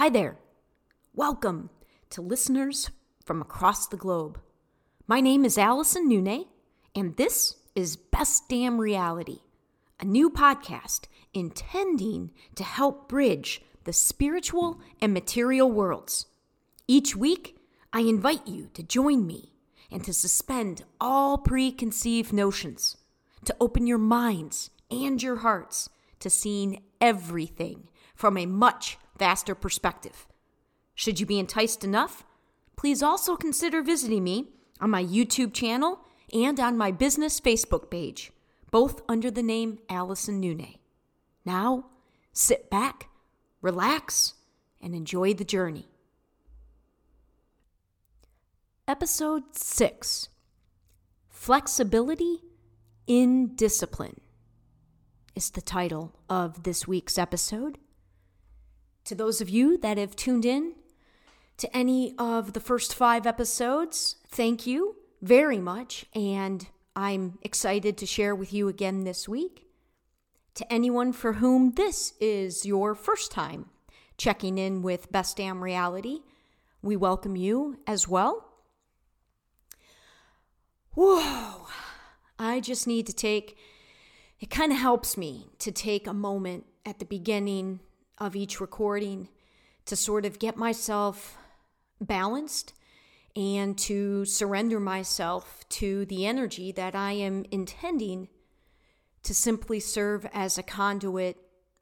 Hi there. Welcome to listeners from across the globe. My name is Allison Nune, and this is Best Damn Reality, a new podcast intending to help bridge the spiritual and material worlds. Each week, I invite you to join me and to suspend all preconceived notions, to open your minds and your hearts to seeing everything from a much vaster perspective. Should you be enticed enough, please also consider visiting me on my YouTube channel and on my business Facebook page, both under the name Allison Nune. Now, sit back, relax, and enjoy the journey. Episode 6 Flexibility in Discipline is the title of this week's episode. To those of you that have tuned in to any of the first five episodes, thank you very much, and I'm excited to share with you again this week. To anyone for whom this is your first time checking in with Best Damn Reality, we welcome you as well. Whoa, I just need to take, it kind of helps me to take a moment at the beginning of each recording to sort of get myself balanced and to surrender myself to the energy that I am intending to simply serve as a conduit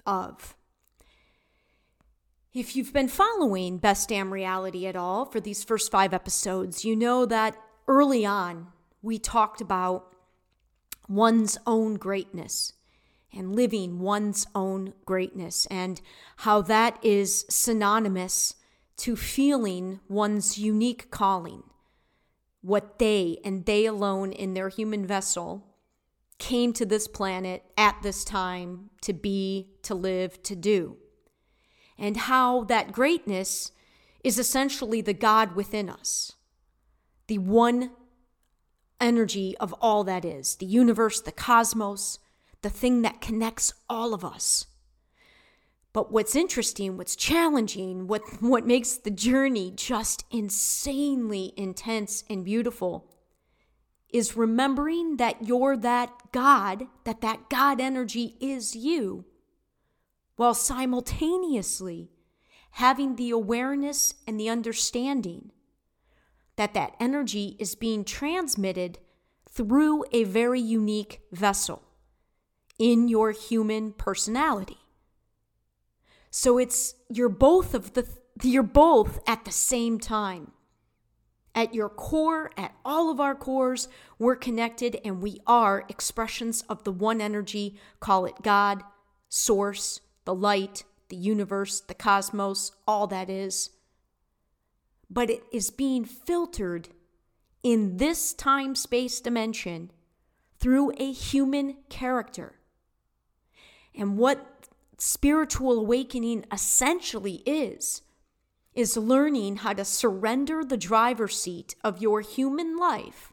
of. If you've been following Best Damn Reality at all for these first five episodes, you know that early on we talked about one's own greatness and living one's own greatness and how that is synonymous to feeling one's unique calling, what they and they alone in their human vessel came to this planet at this time to be, to live, to do. And how that greatness is essentially the God within us, the one energy of all that is, the universe, the cosmos, the thing that connects all of us. But what's interesting, what's challenging, what, what makes the journey just insanely intense and beautiful is remembering that you're that God, that that God energy is you, while simultaneously having the awareness and the understanding that that energy is being transmitted through a very unique vessel in your human personality. So it's you're both of the you're both at the same time. At your core, at all of our cores, we're connected and we are expressions of the one energy, call it God, source, the light, the universe, the cosmos, all that is. But it is being filtered in this time space dimension through a human character. And what spiritual awakening essentially is, is learning how to surrender the driver's seat of your human life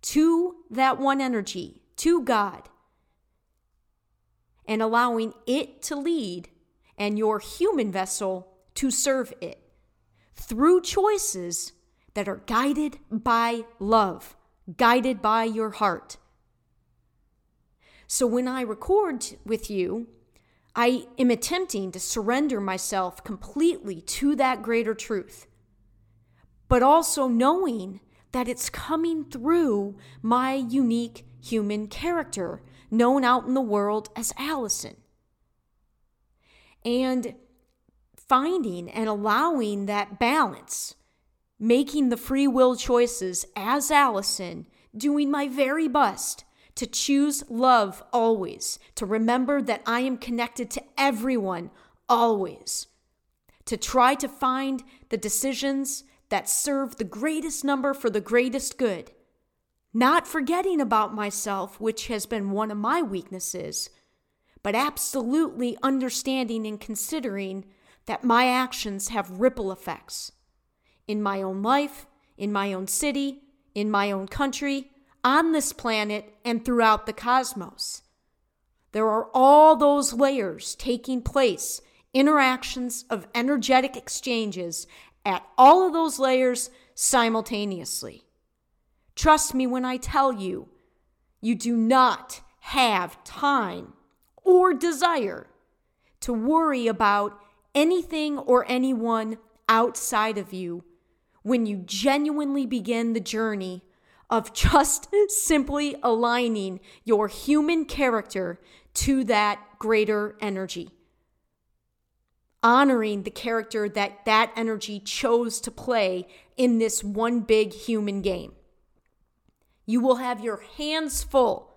to that one energy, to God, and allowing it to lead and your human vessel to serve it through choices that are guided by love, guided by your heart so when I record with you, I am attempting to surrender myself completely to that greater truth, but also knowing that it's coming through my unique human character, known out in the world as Allison. And finding and allowing that balance, making the free will choices as Allison, doing my very best to choose love always, to remember that I am connected to everyone always, to try to find the decisions that serve the greatest number for the greatest good, not forgetting about myself, which has been one of my weaknesses, but absolutely understanding and considering that my actions have ripple effects in my own life, in my own city, in my own country, on this planet and throughout the cosmos. There are all those layers taking place interactions of energetic exchanges at all of those layers simultaneously. Trust me when I tell you, you do not have time or desire to worry about anything or anyone outside of you when you genuinely begin the journey of just simply aligning your human character to that greater energy. Honoring the character that that energy chose to play in this one big human game. You will have your hands full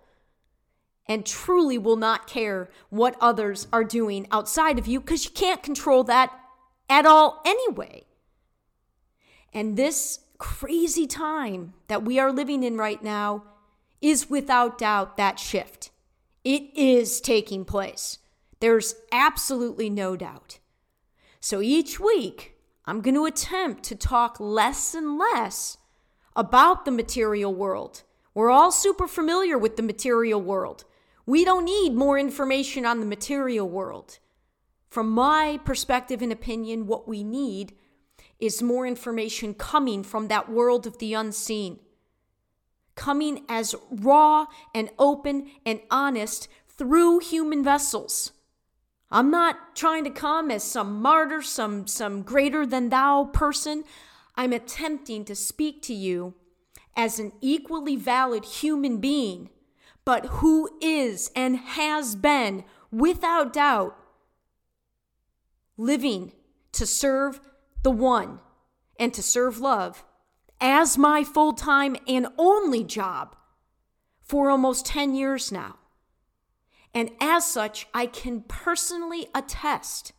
and truly will not care what others are doing outside of you because you can't control that at all anyway. And this crazy time that we are living in right now is without doubt that shift. It is taking place. There's absolutely no doubt. So each week, I'm going to attempt to talk less and less about the material world. We're all super familiar with the material world. We don't need more information on the material world. From my perspective and opinion, what we need is more information coming from that world of the unseen, coming as raw and open and honest through human vessels. I'm not trying to come as some martyr, some, some greater than thou person. I'm attempting to speak to you as an equally valid human being, but who is and has been, without doubt, living to serve the one, and to serve love as my full time and only job for almost 10 years now. And as such, I can personally attest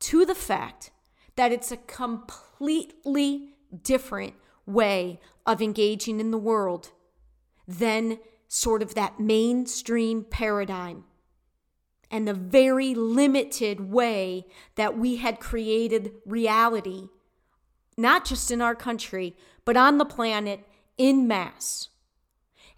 to the fact that it's a completely different way of engaging in the world than sort of that mainstream paradigm and the very limited way that we had created reality, not just in our country, but on the planet in mass.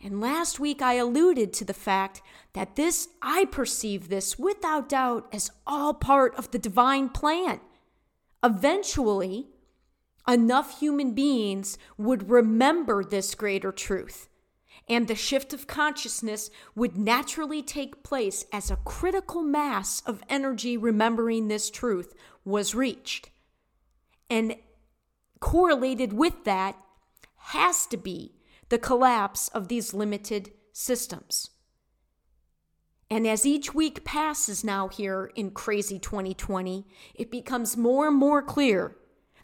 And last week I alluded to the fact that this, I perceive this without doubt as all part of the divine plan. Eventually, enough human beings would remember this greater truth and the shift of consciousness would naturally take place as a critical mass of energy remembering this truth was reached. And correlated with that has to be the collapse of these limited systems. And as each week passes now here in crazy 2020, it becomes more and more clear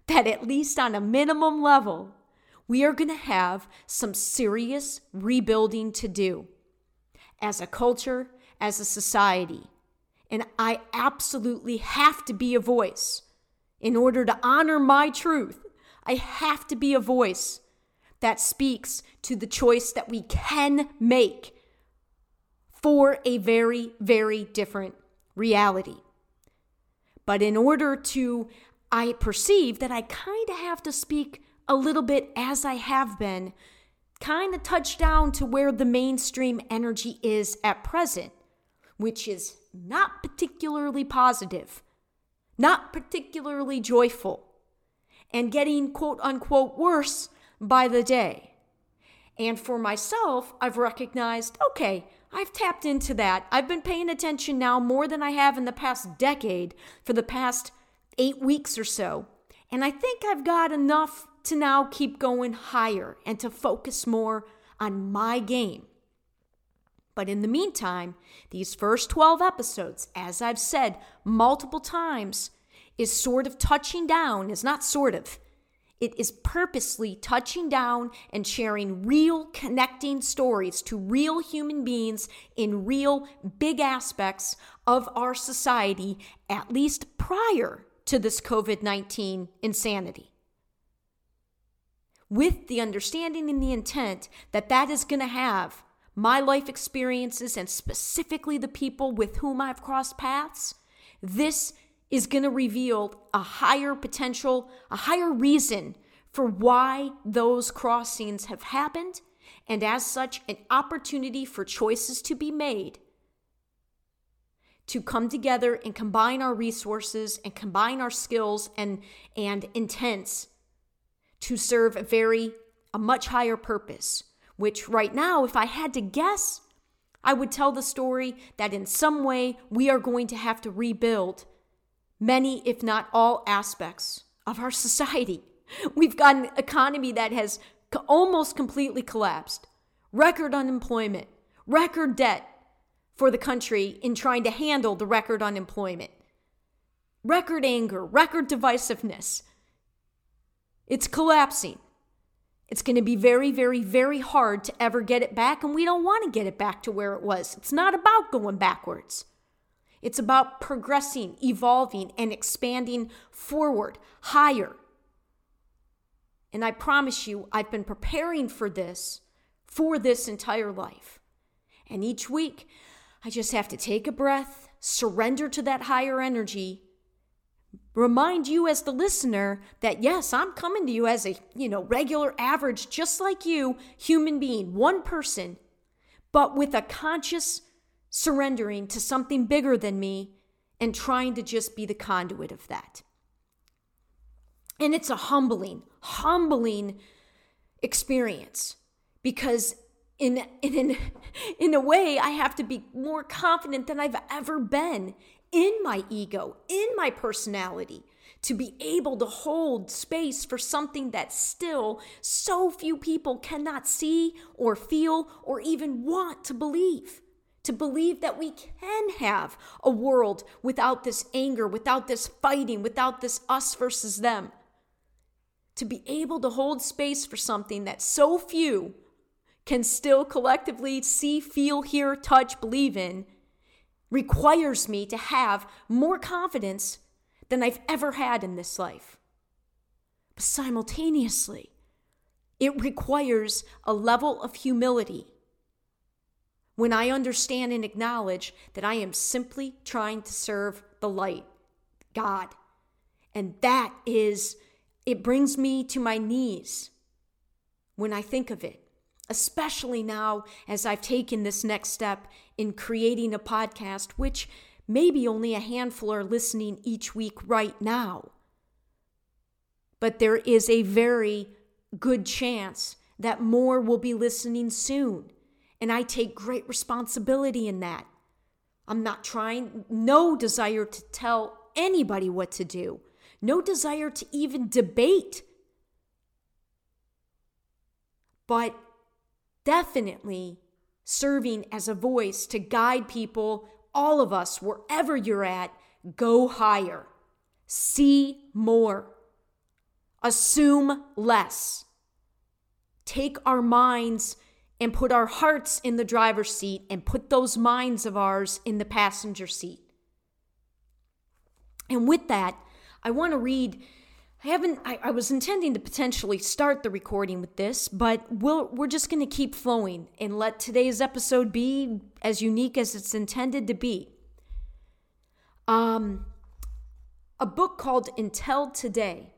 that, at least on a minimum level, we are going to have some serious rebuilding to do as a culture, as a society. And I absolutely have to be a voice. In order to honor my truth, I have to be a voice that speaks to the choice that we can make for a very, very different reality. But in order to, I perceive that I kind of have to speak a little bit as I have been, kind of touch down to where the mainstream energy is at present, which is not particularly positive, not particularly joyful, and getting quote unquote worse by the day. And for myself, I've recognized okay, I've tapped into that. I've been paying attention now more than I have in the past decade for the past eight weeks or so. And I think I've got enough to now keep going higher and to focus more on my game. But in the meantime, these first 12 episodes, as I've said multiple times, is sort of touching down, is not sort of. It is purposely touching down and sharing real connecting stories to real human beings in real big aspects of our society, at least prior to this COVID 19 insanity with the understanding and the intent that that is going to have my life experiences and specifically the people with whom I've crossed paths, this is going to reveal a higher potential, a higher reason for why those crossings have happened, and as such, an opportunity for choices to be made to come together and combine our resources and combine our skills and and intents to serve a very a much higher purpose which right now if i had to guess i would tell the story that in some way we are going to have to rebuild many if not all aspects of our society we've got an economy that has almost completely collapsed record unemployment record debt for the country in trying to handle the record unemployment. Record anger, record divisiveness. It's collapsing. It's going to be very, very, very hard to ever get it back, and we don't want to get it back to where it was. It's not about going backwards. It's about progressing, evolving, and expanding forward, higher. And I promise you, I've been preparing for this for this entire life. And each week, I just have to take a breath, surrender to that higher energy, remind you as the listener that yes, I'm coming to you as a, you know, regular average just like you, human being, one person, but with a conscious surrendering to something bigger than me and trying to just be the conduit of that. And it's a humbling, humbling experience because in in in a way I have to be more confident than I've ever been in my ego, in my personality to be able to hold space for something that still so few people cannot see or feel or even want to believe. To believe that we can have a world without this anger, without this fighting, without this us versus them. To be able to hold space for something that so few can still collectively see, feel, hear, touch, believe in requires me to have more confidence than I've ever had in this life. But simultaneously, it requires a level of humility when I understand and acknowledge that I am simply trying to serve the light, God. And that is, it brings me to my knees when I think of it especially now as I've taken this next step in creating a podcast, which maybe only a handful are listening each week right now. But there is a very good chance that more will be listening soon. And I take great responsibility in that. I'm not trying, no desire to tell anybody what to do, no desire to even debate. But definitely serving as a voice to guide people, all of us, wherever you're at, go higher, see more, assume less. Take our minds and put our hearts in the driver's seat and put those minds of ours in the passenger seat. And with that, I want to read I haven't, I, I, was intending to potentially start the recording with this, but we'll, we're just going to keep flowing and let today's episode be as unique as it's intended to be. Um, a book called Until Today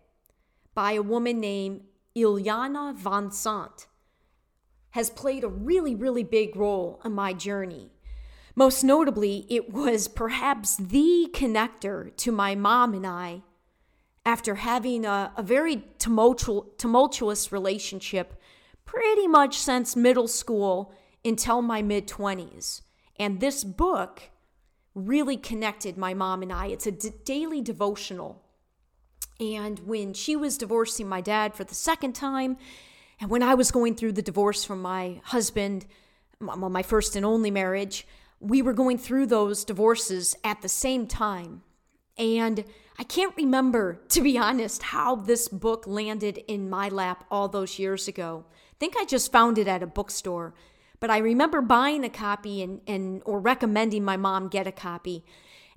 by a woman named Iyanla Vanzant has played a really, really big role in my journey. Most notably, it was perhaps the connector to my mom and I after having a, a very tumultuous, tumultuous relationship pretty much since middle school until my mid 20s. And this book really connected my mom and I. It's a d- daily devotional. And when she was divorcing my dad for the second time, and when I was going through the divorce from my husband, my first and only marriage, we were going through those divorces at the same time. And I can't remember, to be honest, how this book landed in my lap all those years ago. I think I just found it at a bookstore. But I remember buying a copy and, and or recommending my mom get a copy.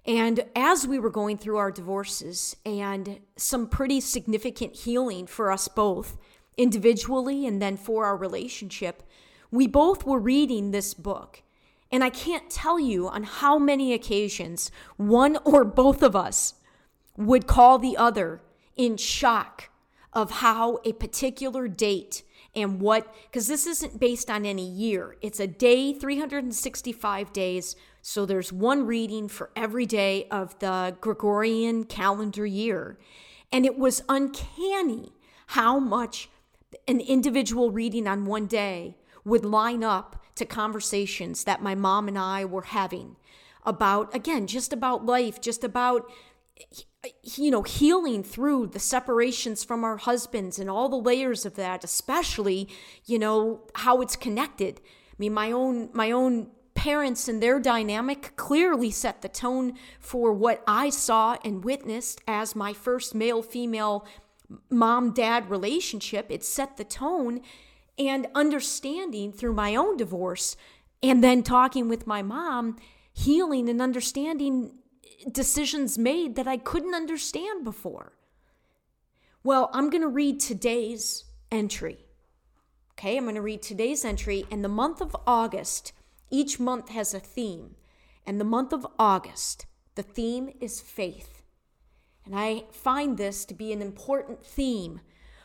And as we were going through our divorces and some pretty significant healing for us both, individually and then for our relationship, we both were reading this book. And I can't tell you on how many occasions one or both of us would call the other in shock of how a particular date and what, because this isn't based on any year. It's a day, 365 days. So there's one reading for every day of the Gregorian calendar year. And it was uncanny how much an individual reading on one day would line up to conversations that my mom and I were having about, again, just about life, just about you know, healing through the separations from our husbands and all the layers of that, especially, you know, how it's connected. I mean, my own my own parents and their dynamic clearly set the tone for what I saw and witnessed as my first male female mom dad relationship. It set the tone and understanding through my own divorce and then talking with my mom, healing and understanding decisions made that I couldn't understand before. Well, I'm going to read today's entry. Okay, I'm going to read today's entry. And the month of August, each month has a theme. And the month of August, the theme is faith. And I find this to be an important theme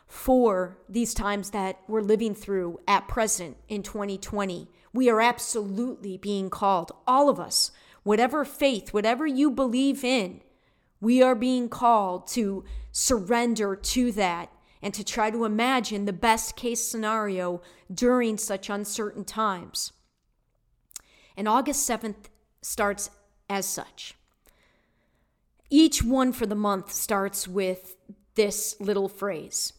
for these times that we're living through at present in 2020. We are absolutely being called, all of us, whatever faith, whatever you believe in, we are being called to surrender to that and to try to imagine the best case scenario during such uncertain times. And August 7th starts as such. Each one for the month starts with this little phrase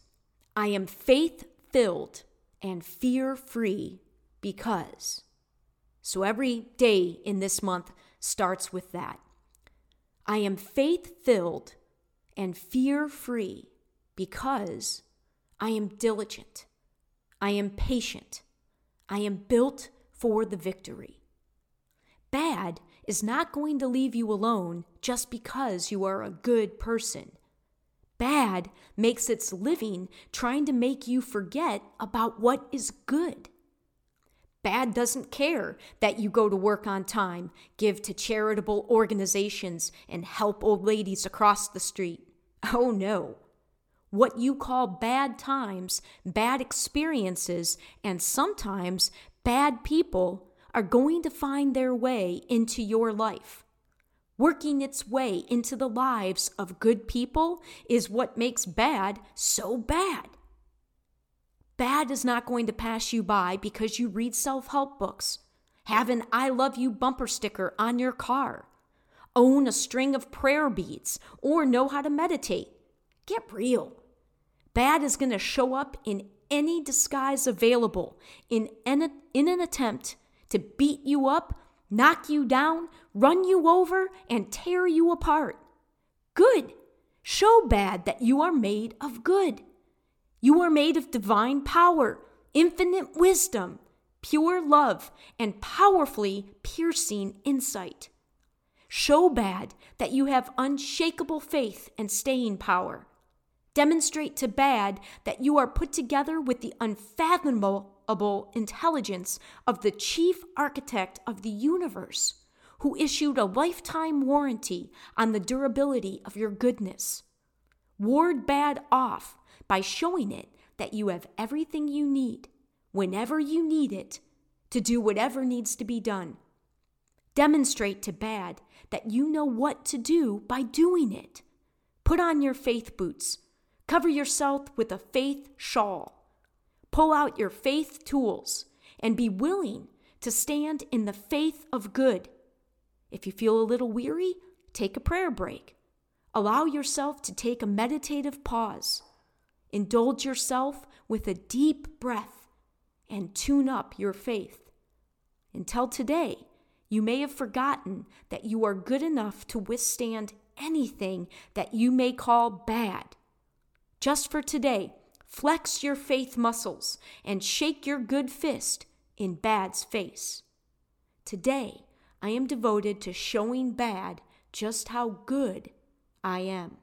I am faith filled and fear free because. So every day in this month starts with that. I am faith filled and fear free because I am diligent. I am patient. I am built for the victory. Bad is not going to leave you alone just because you are a good person. Bad makes its living trying to make you forget about what is good. Bad doesn't care that you go to work on time, give to charitable organizations, and help old ladies across the street. Oh no. What you call bad times, bad experiences, and sometimes bad people are going to find their way into your life. Working its way into the lives of good people is what makes bad so bad. Bad is not going to pass you by because you read self help books, have an I love you bumper sticker on your car, own a string of prayer beads, or know how to meditate. Get real. Bad is going to show up in any disguise available in an, in an attempt to beat you up, knock you down, run you over, and tear you apart. Good. Show bad that you are made of good. You are made of divine power, infinite wisdom, pure love, and powerfully piercing insight. Show bad that you have unshakable faith and staying power. Demonstrate to bad that you are put together with the unfathomable intelligence of the chief architect of the universe, who issued a lifetime warranty on the durability of your goodness. Ward bad off by showing it that you have everything you need, whenever you need it, to do whatever needs to be done. Demonstrate to bad that you know what to do by doing it. Put on your faith boots. Cover yourself with a faith shawl. Pull out your faith tools and be willing to stand in the faith of good. If you feel a little weary, take a prayer break. Allow yourself to take a meditative pause. Indulge yourself with a deep breath and tune up your faith. Until today, you may have forgotten that you are good enough to withstand anything that you may call bad. Just for today, flex your faith muscles and shake your good fist in bad's face. Today, I am devoted to showing bad just how good I am.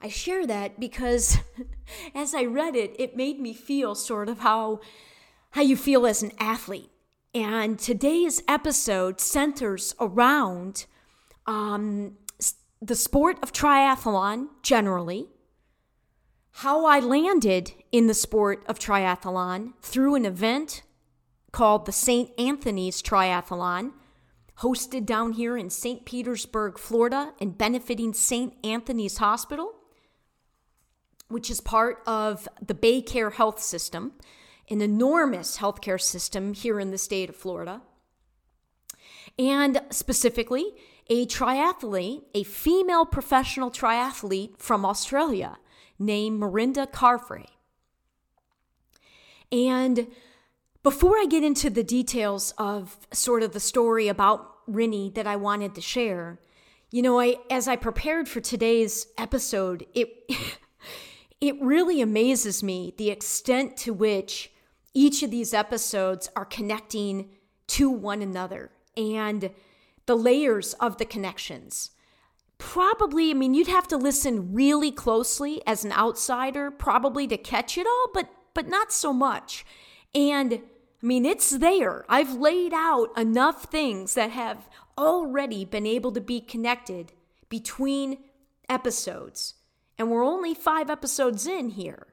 I share that because as I read it, it made me feel sort of how how you feel as an athlete. And today's episode centers around um, the sport of triathlon generally, how I landed in the sport of triathlon through an event called the St. Anthony's Triathlon, hosted down here in St. Petersburg, Florida, and benefiting St. Anthony's Hospital, which is part of the BayCare Health System, an enormous healthcare system here in the state of Florida. And specifically, a triathlete, a female professional triathlete from Australia named Mirinda Carfrae. And before I get into the details of sort of the story about Rinny that I wanted to share, you know, I as I prepared for today's episode, it it really amazes me the extent to which each of these episodes are connecting to one another and the layers of the connections. Probably, I mean, you'd have to listen really closely as an outsider probably to catch it all, but but not so much. And I mean, it's there. I've laid out enough things that have already been able to be connected between episodes. And we're only five episodes in here.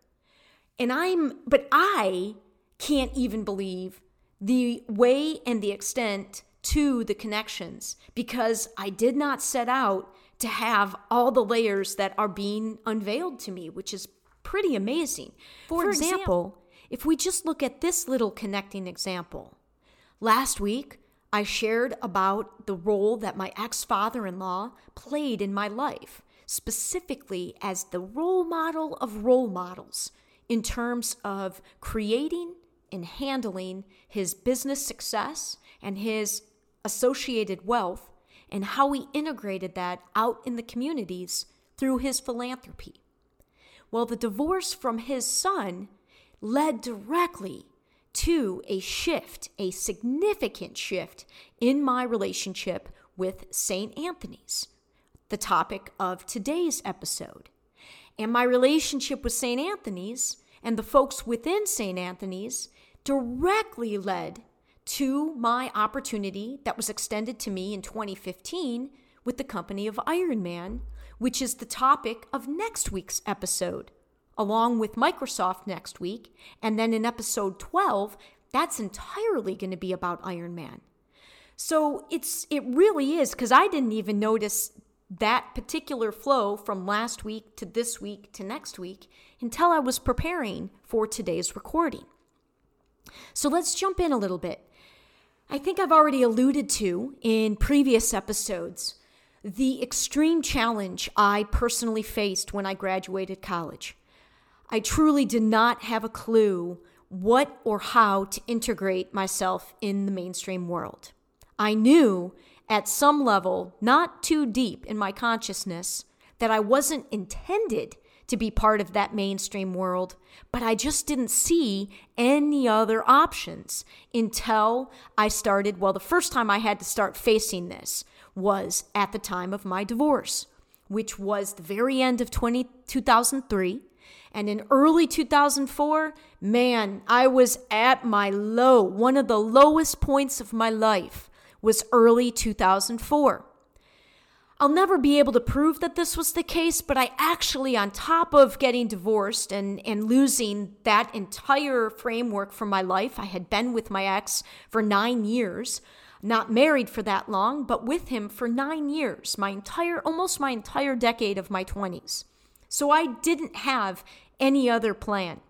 And I'm, but I can't even believe the way and the extent to the connections because I did not set out to have all the layers that are being unveiled to me, which is pretty amazing. For, For example, example, if we just look at this little connecting example, last week I shared about the role that my ex father in law played in my life, specifically as the role model of role models in terms of creating and handling his business success and his associated wealth and how he integrated that out in the communities through his philanthropy. Well, the divorce from his son led directly to a shift, a significant shift in my relationship with St. Anthony's, the topic of today's episode. And my relationship with St. Anthony's and the folks within St. Anthony's directly led to my opportunity that was extended to me in 2015 with the company of Ironman, which is the topic of next week's episode, along with Microsoft next week. And then in episode 12, that's entirely going to be about Ironman. So it's it really is because I didn't even notice that particular flow from last week to this week to next week until I was preparing for today's recording. So let's jump in a little bit I think I've already alluded to in previous episodes the extreme challenge I personally faced when I graduated college. I truly did not have a clue what or how to integrate myself in the mainstream world. I knew at some level, not too deep in my consciousness, that I wasn't intended to be part of that mainstream world, but I just didn't see any other options until I started. Well, the first time I had to start facing this was at the time of my divorce, which was the very end of 20, 2003. And in early 2004, man, I was at my low. One of the lowest points of my life was early 2004. I'll never be able to prove that this was the case, but I actually, on top of getting divorced and, and losing that entire framework for my life, I had been with my ex for nine years, not married for that long, but with him for nine years, my entire, almost my entire decade of my 20s. So I didn't have any other plan.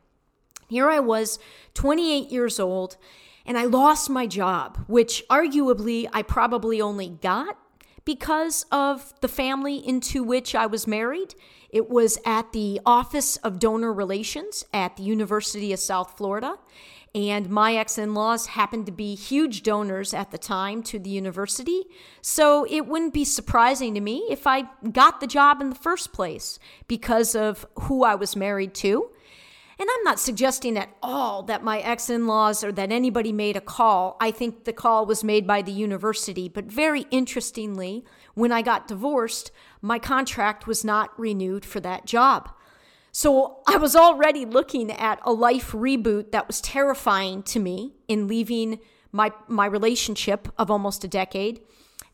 Here I was, 28 years old, and I lost my job, which arguably I probably only got because of the family into which I was married. It was at the Office of Donor Relations at the University of South Florida. And my ex in laws happened to be huge donors at the time to the university. So it wouldn't be surprising to me if I got the job in the first place because of who I was married to. And I'm not suggesting at all that my ex in laws or that anybody made a call. I think the call was made by the university. But very interestingly, when I got divorced, my contract was not renewed for that job. So I was already looking at a life reboot that was terrifying to me in leaving my, my relationship of almost a decade.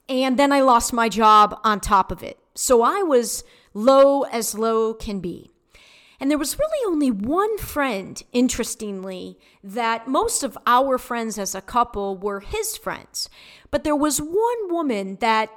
And then I lost my job on top of it. So I was low as low can be. And there was really only one friend, interestingly, that most of our friends as a couple were his friends. But there was one woman that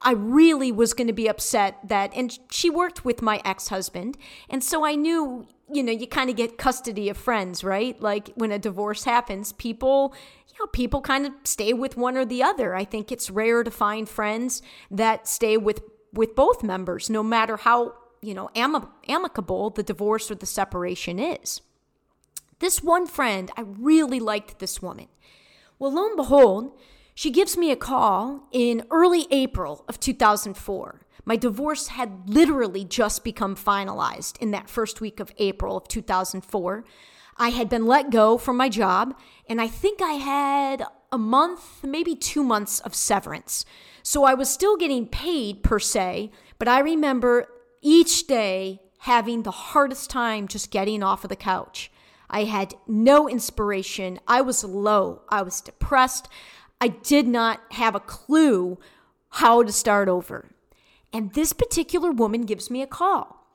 I really was going to be upset that, and she worked with my ex husband. And so I knew, you know, you kind of get custody of friends, right? Like when a divorce happens, people, you know, people kind of stay with one or the other. I think it's rare to find friends that stay with with both members, no matter how, you know, am- amicable the divorce or the separation is. This one friend, I really liked this woman. Well, lo and behold, she gives me a call in early April of 2004. My divorce had literally just become finalized in that first week of April of 2004. I had been let go from my job, and I think I had a month, maybe two months of severance. So I was still getting paid per se, but I remember each day having the hardest time just getting off of the couch. I had no inspiration. I was low. I was depressed. I did not have a clue how to start over. And this particular woman gives me a call.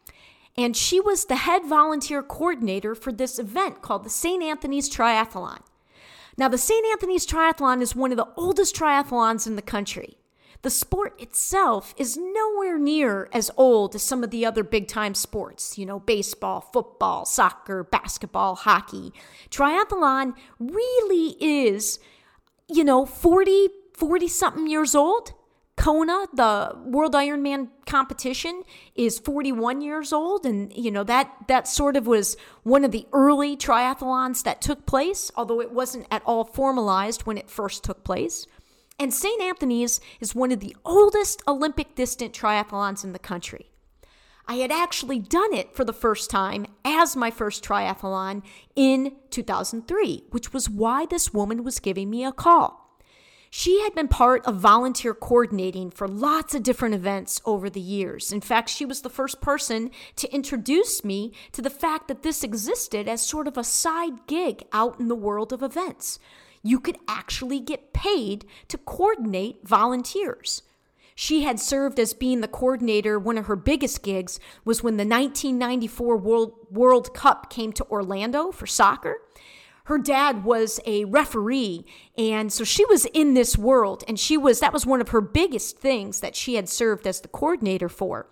And she was the head volunteer coordinator for this event called the St. Anthony's Triathlon. Now, the St. Anthony's Triathlon is one of the oldest triathlons in the country. The sport itself is nowhere near as old as some of the other big time sports, you know, baseball, football, soccer, basketball, hockey. Triathlon really is you know, 40, 40 something years old. Kona, the World Ironman competition, is 41 years old, and you know that that sort of was one of the early triathlons that took place, although it wasn't at all formalized when it first took place. And St. Anthony's is one of the oldest Olympic distance triathlons in the country. I had actually done it for the first time as my first triathlon in 2003, which was why this woman was giving me a call. She had been part of volunteer coordinating for lots of different events over the years. In fact, she was the first person to introduce me to the fact that this existed as sort of a side gig out in the world of events. You could actually get paid to coordinate volunteers. She had served as being the coordinator. One of her biggest gigs was when the 1994 World, World Cup came to Orlando for soccer. Her dad was a referee, and so she was in this world, and she was that was one of her biggest things that she had served as the coordinator for.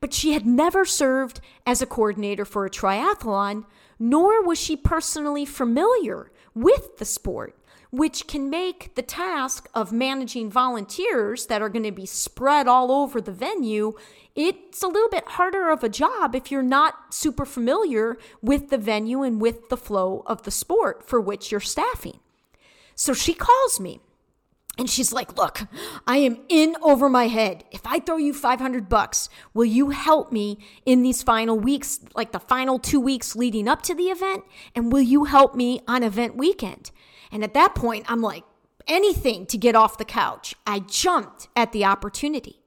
But she had never served as a coordinator for a triathlon, nor was she personally familiar with the sport which can make the task of managing volunteers that are going to be spread all over the venue it's a little bit harder of a job if you're not super familiar with the venue and with the flow of the sport for which you're staffing. So she calls me and she's like, "Look, I am in over my head. If I throw you 500 bucks, will you help me in these final weeks, like the final 2 weeks leading up to the event, and will you help me on event weekend?" And at that point, I'm like, anything to get off the couch. I jumped at the opportunity.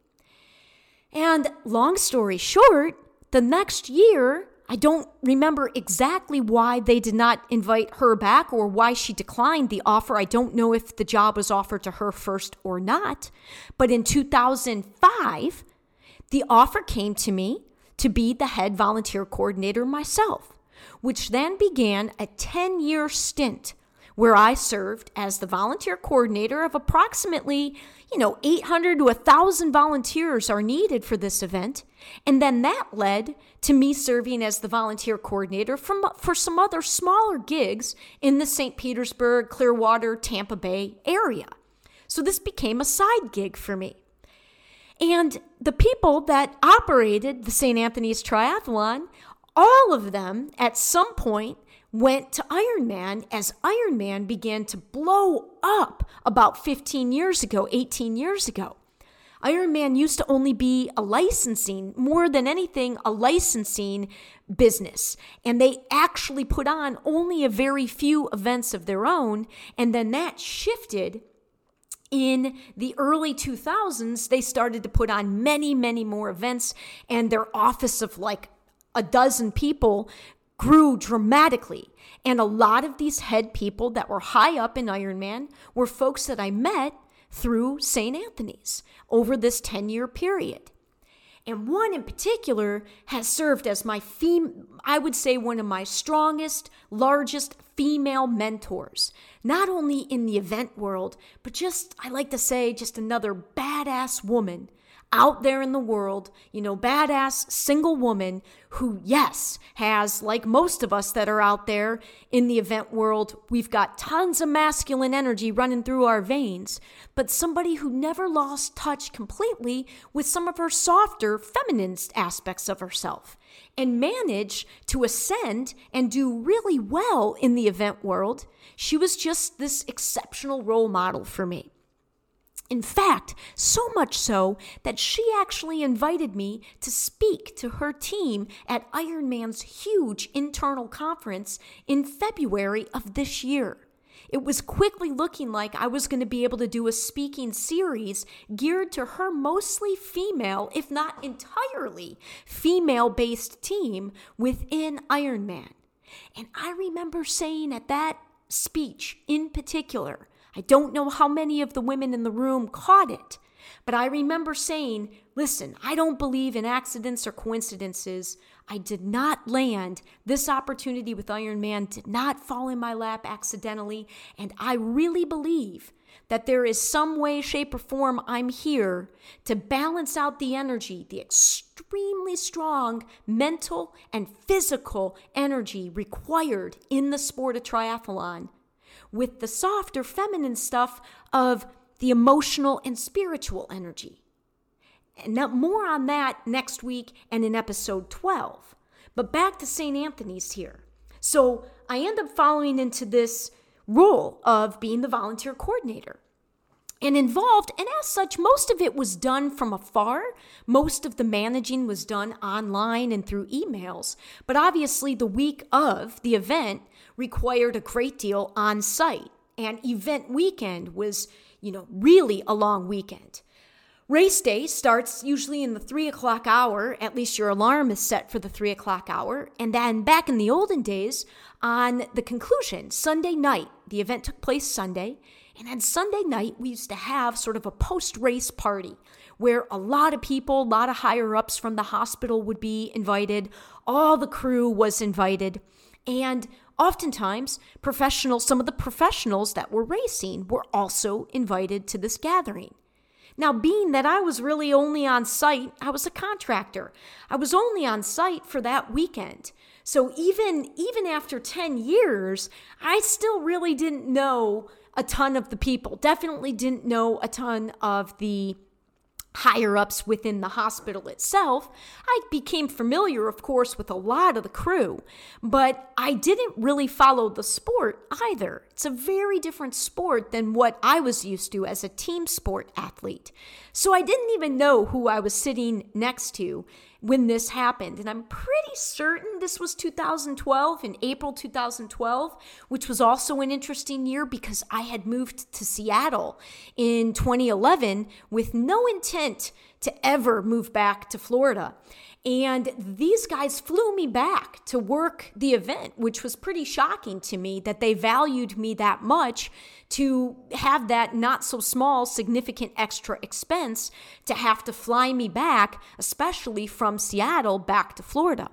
And long story short, the next year, I don't remember exactly why they did not invite her back or why she declined the offer. I don't know if the job was offered to her first or not. But in 2005, the offer came to me to be the head volunteer coordinator myself, which then began a 10 year stint where I served as the volunteer coordinator of approximately, you know, 800 to 1,000 volunteers are needed for this event. And then that led to me serving as the volunteer coordinator for, for some other smaller gigs in the St. Petersburg, Clearwater, Tampa Bay area. So this became a side gig for me. And the people that operated the St. Anthony's Triathlon, all of them at some point went to Ironman as Ironman began to blow up about 15 years ago, 18 years ago. Ironman used to only be a licensing, more than anything, a licensing business. And they actually put on only a very few events of their own. And then that shifted in the early 2000s. They started to put on many, many more events. And their office of like a dozen people grew dramatically. And a lot of these head people that were high up in Ironman were folks that I met through St. Anthony's over this 10 year period. And one in particular has served as my fem- I would say one of my strongest, largest female mentors. Not only in the event world, but just I like to say just another badass woman out there in the world, you know, badass single woman who, yes, has, like most of us that are out there in the event world, we've got tons of masculine energy running through our veins, but somebody who never lost touch completely with some of her softer feminine aspects of herself and managed to ascend and do really well in the event world. She was just this exceptional role model for me. In fact, so much so that she actually invited me to speak to her team at Ironman's huge internal conference in February of this year. It was quickly looking like I was going to be able to do a speaking series geared to her mostly female, if not entirely female based team within Ironman. And I remember saying at that speech in particular, I don't know how many of the women in the room caught it, but I remember saying, Listen, I don't believe in accidents or coincidences. I did not land. This opportunity with Ironman did not fall in my lap accidentally. And I really believe that there is some way, shape, or form I'm here to balance out the energy, the extremely strong mental and physical energy required in the sport of triathlon with the softer feminine stuff of the emotional and spiritual energy. And now more on that next week and in episode 12. But back to St. Anthony's here. So I end up following into this role of being the volunteer coordinator and involved. And as such, most of it was done from afar. Most of the managing was done online and through emails. But obviously, the week of the event required a great deal on site. And event weekend was, you know, really a long weekend. Race day starts usually in the three o'clock hour, at least your alarm is set for the three o'clock hour. And then back in the olden days, on the conclusion, Sunday night, the event took place Sunday. And on Sunday night, we used to have sort of a post race party where a lot of people, a lot of higher ups from the hospital would be invited. All the crew was invited. And oftentimes, professionals, some of the professionals that were racing were also invited to this gathering. Now, being that I was really only on site, I was a contractor. I was only on site for that weekend. So even even after 10 years, I still really didn't know a ton of the people. Definitely didn't know a ton of the higher ups within the hospital itself. I became familiar, of course, with a lot of the crew, but I didn't really follow the sport either. It's a very different sport than what I was used to as a team sport athlete. So I didn't even know who I was sitting next to when this happened. And I'm pretty certain this was 2012, in April 2012, which was also an interesting year because I had moved to Seattle in 2011 with no intent to ever move back to Florida. And these guys flew me back to work the event, which was pretty shocking to me that they valued me that much to have that not so small, significant extra expense to have to fly me back, especially from Seattle back to Florida.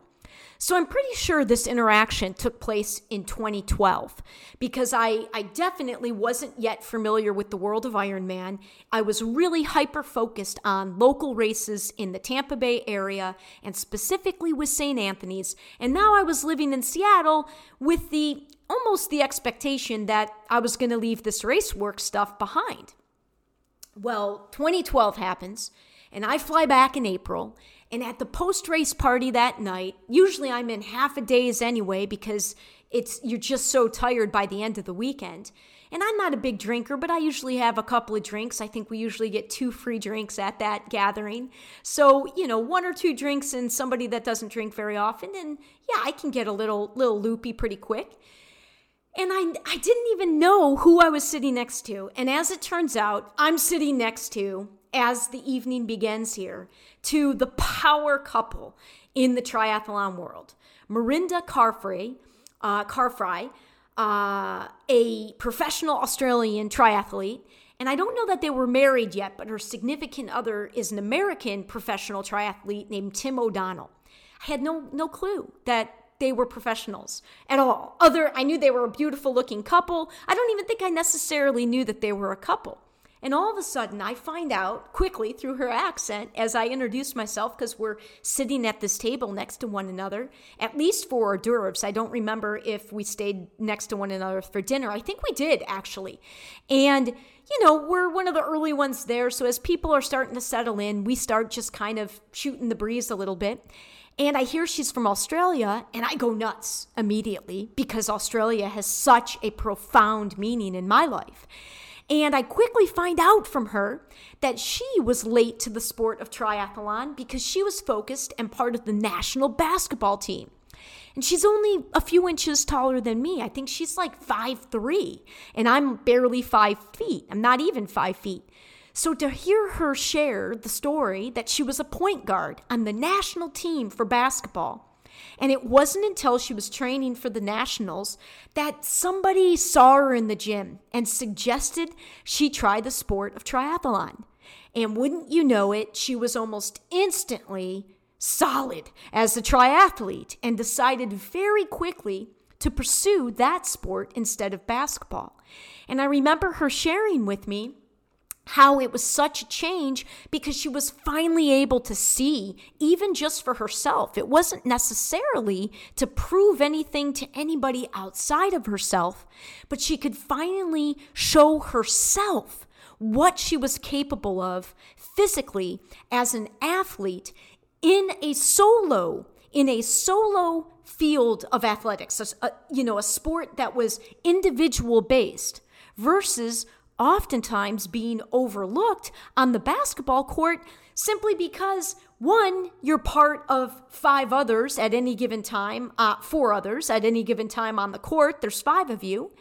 So I'm pretty sure this interaction took place in 2012 because I, I definitely wasn't yet familiar with the world of Ironman. I was really hyper focused on local races in the Tampa Bay area and specifically with St. Anthony's. And now I was living in Seattle with the almost the expectation that I was going to leave this race work stuff behind. Well, 2012 happens and I fly back in April and at the post race party that night, usually I'm in half a days anyway because it's you're just so tired by the end of the weekend. And I'm not a big drinker, but I usually have a couple of drinks. I think we usually get two free drinks at that gathering. So, you know, one or two drinks and somebody that doesn't drink very often and yeah, I can get a little little loopy pretty quick. And I, I didn't even know who I was sitting next to. And as it turns out, I'm sitting next to, as the evening begins here, to the power couple in the triathlon world. Mirinda Carfrae, uh, Carfrae, uh, a professional Australian triathlete, And I don't know that they were married yet, but her significant other is an American professional triathlete named Tim O'Donnell. I had no no clue that they were professionals at all. Other I knew they were a beautiful looking couple. I don't even think I necessarily knew that they were a couple. And all of a sudden, I find out quickly through her accent as I introduce myself because we're sitting at this table next to one another, at least for hors d'oeuvres. I don't remember if we stayed next to one another for dinner. I think we did, actually. And, you know, we're one of the early ones there. So as people are starting to settle in, we start just kind of shooting the breeze a little bit. And I hear she's from Australia, and I go nuts immediately because Australia has such a profound meaning in my life. And I quickly find out from her that she was late to the sport of triathlon because she was focused and part of the national basketball team. And she's only a few inches taller than me. I think she's like five three, and I'm barely five feet. I'm not even five feet. So to hear her share the story that she was a point guard on the national team for basketball and it wasn't until she was training for the Nationals that somebody saw her in the gym and suggested she try the sport of triathlon. And wouldn't you know it, she was almost instantly solid as a triathlete and decided very quickly to pursue that sport instead of basketball. And I remember her sharing with me how it was such a change because she was finally able to see, even just for herself. It wasn't necessarily to prove anything to anybody outside of herself, but she could finally show herself what she was capable of physically as an athlete in a solo in a solo field of athletics a, you know a sport that was individual based versus oftentimes being overlooked on the basketball court simply because one, you're part of five others at any given time, uh, four others at any given time on the court. There's five of you.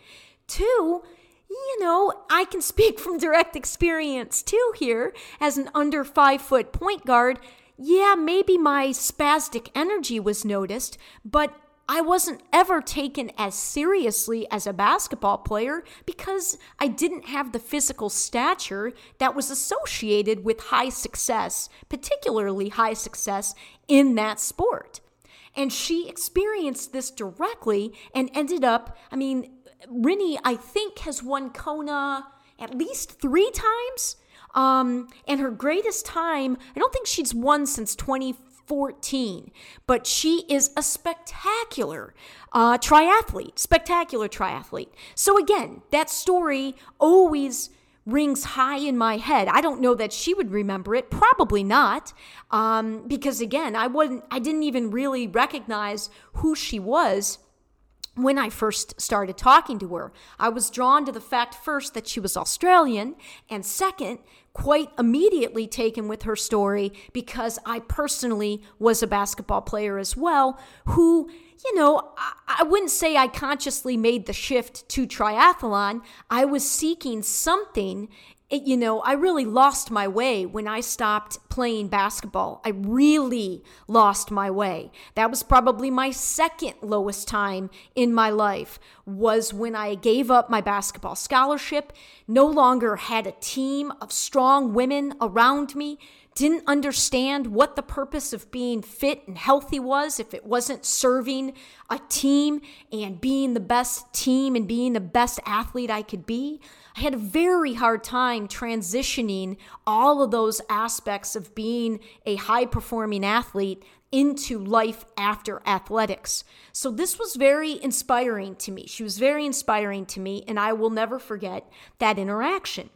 Two, you know, I can speak from direct experience too here as an under five foot point guard. Yeah, maybe my spastic energy was noticed, but I wasn't ever taken as seriously as a basketball player because I didn't have the physical stature that was associated with high success, particularly high success in that sport. And she experienced this directly and ended up, I mean, Rinny, I think, has won Kona at least three times. Um, and her greatest time, I don't think she's won since 20, 14. But she is a spectacular uh, triathlete, spectacular triathlete. So again, that story always rings high in my head. I don't know that she would remember it, probably not, um, because again, I wasn't, I didn't even really recognize who she was when I first started talking to her. I was drawn to the fact first that she was Australian, and second, quite immediately taken with her story because I personally was a basketball player as well, who, you know, I, I wouldn't say I consciously made the shift to triathlon. I was seeking something it, you know, I really lost my way when I stopped playing basketball. I really lost my way. That was probably my second lowest time in my life was when I gave up my basketball scholarship, no longer had a team of strong women around me, didn't understand what the purpose of being fit and healthy was if it wasn't serving a team and being the best team and being the best athlete I could be. I had a very hard time transitioning all of those aspects of being a high performing athlete into life after athletics. So this was very inspiring to me. She was very inspiring to me, and I will never forget that interaction.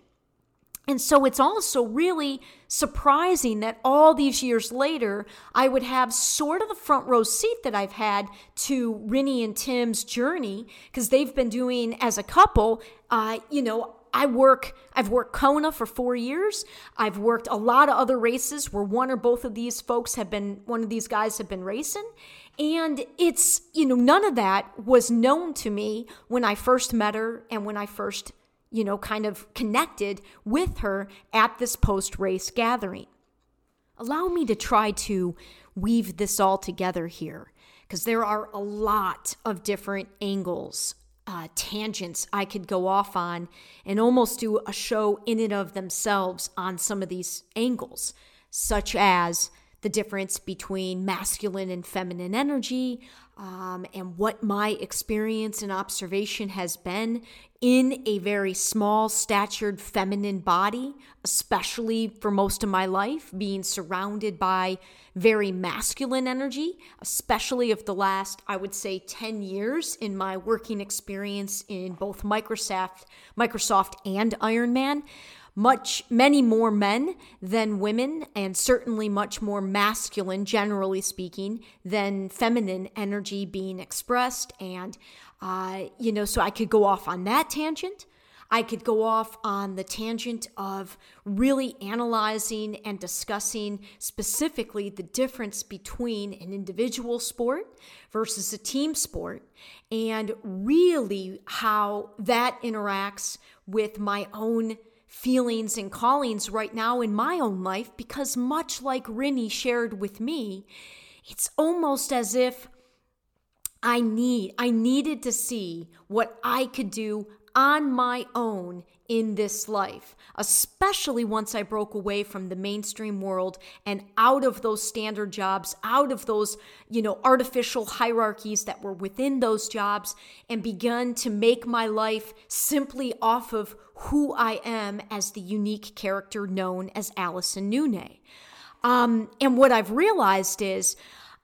And so it's also really surprising that all these years later, I would have sort of the front row seat that I've had to Rinny and Tim's journey because they've been doing as a couple, uh, you know, I work, I've worked Kona for four years. I've worked a lot of other races where one or both of these folks have been, one of these guys have been racing. And it's, you know, none of that was known to me when I first met her and when I first you know, kind of connected with her at this post race gathering. Allow me to try to weave this all together here, because there are a lot of different angles uh, tangents I could go off on and almost do a show in and of themselves on some of these angles, such as the difference between masculine and feminine energy, um, and what my experience and observation has been in a very small statured feminine body, especially for most of my life, being surrounded by very masculine energy, especially of the last, I would say, 10 years in my working experience in both Microsoft, Microsoft and Ironman much many more men than women and certainly much more masculine generally speaking than feminine energy being expressed. And uh, you know so i could go off on that tangent. I could go off on the tangent of really analyzing and discussing specifically the difference between an individual sport versus a team sport and really how that interacts with my own feelings and callings right now in my own life because, much like Rinny shared with me, it's almost as if I need I needed to see what I could do on my own in this life, especially once I broke away from the mainstream world and out of those standard jobs, out of those, you know, artificial hierarchies that were within those jobs and begun to make my life simply off of who I am as the unique character known as Allison Nune. Um, and what I've realized is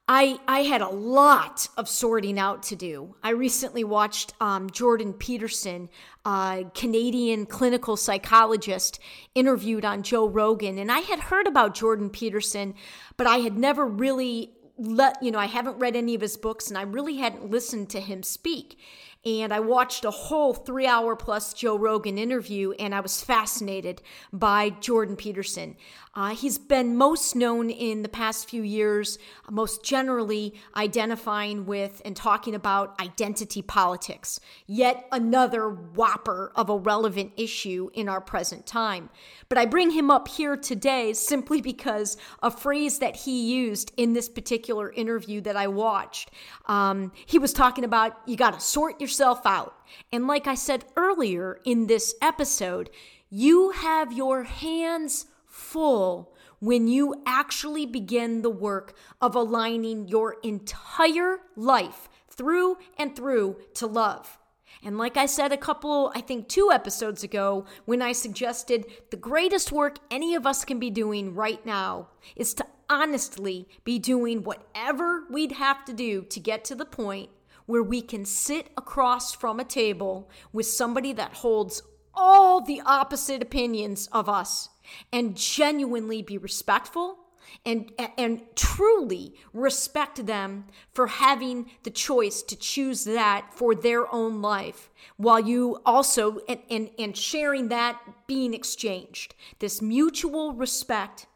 I, I had a lot of sorting out to do. I recently watched um, Jordan Peterson, a Canadian clinical psychologist, interviewed on Joe Rogan. And I had heard about Jordan Peterson, but I had never really let, you know, I haven't read any of his books and I really hadn't listened to him speak and I watched a whole three hour plus Joe Rogan interview, and I was fascinated by Jordan Peterson. Uh, he's been most known in the past few years, most generally identifying with and talking about identity politics, yet another whopper of a relevant issue in our present time. But I bring him up here today simply because a phrase that he used in this particular interview that I watched, um, he was talking about you got to sort yourself out. And like I said earlier in this episode, you have your hands full when you actually begin the work of aligning your entire life through and through to love. And like I said a couple, I think two episodes ago, when I suggested the greatest work any of us can be doing right now is to honestly be doing whatever we'd have to do to get to the point where we can sit across from a table with somebody that holds all the opposite opinions of us and genuinely be respectful and and truly respect them for having the choice to choose that for their own life while you also and, and, and sharing that being exchanged. This mutual respect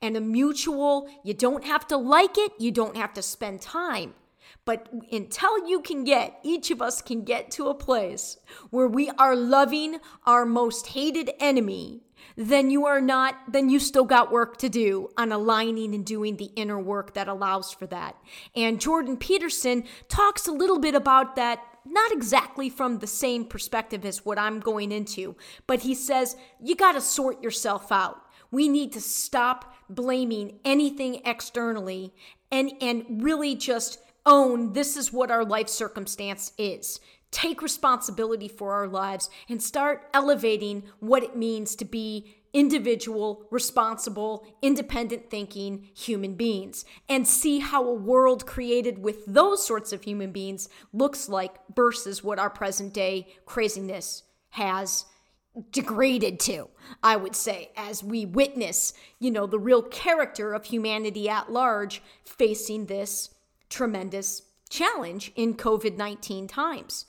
and a mutual you don't have to like it you don't have to spend time but until you can get, each of us can get to a place where we are loving our most hated enemy, then you are not, then you still got work to do on aligning and doing the inner work that allows for that. And Jordan Peterson talks a little bit about that not exactly from the same perspective as what I'm going into, but he says you got to sort yourself out. We need to stop blaming anything externally and and really just own this is what our life circumstance is. Take responsibility for our lives and start elevating what it means to be individual, responsible, independent thinking human beings and see how a world created with those sorts of human beings looks like versus what our present day craziness has degraded to, I would say, as we witness, you know, the real character of humanity at large facing this tremendous challenge in COVID 19 times.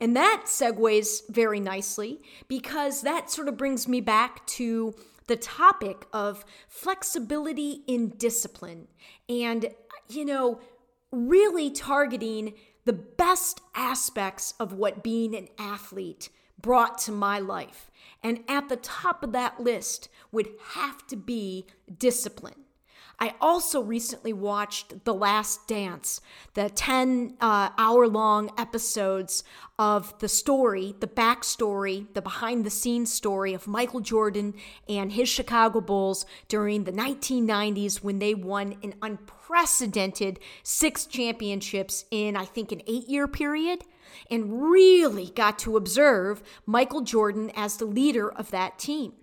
And that segues very nicely because that sort of brings me back to the topic of flexibility in discipline and, you know, really targeting the best aspects of what being an athlete brought to my life. And at the top of that list would have to be discipline. I also recently watched The Last Dance, the 10 uh, hour long episodes of the story, the backstory, the behind the scenes story of Michael Jordan and his Chicago Bulls during the 1990s when they won an unprecedented six championships in, I think, an eight year period, and really got to observe Michael Jordan as the leader of that team.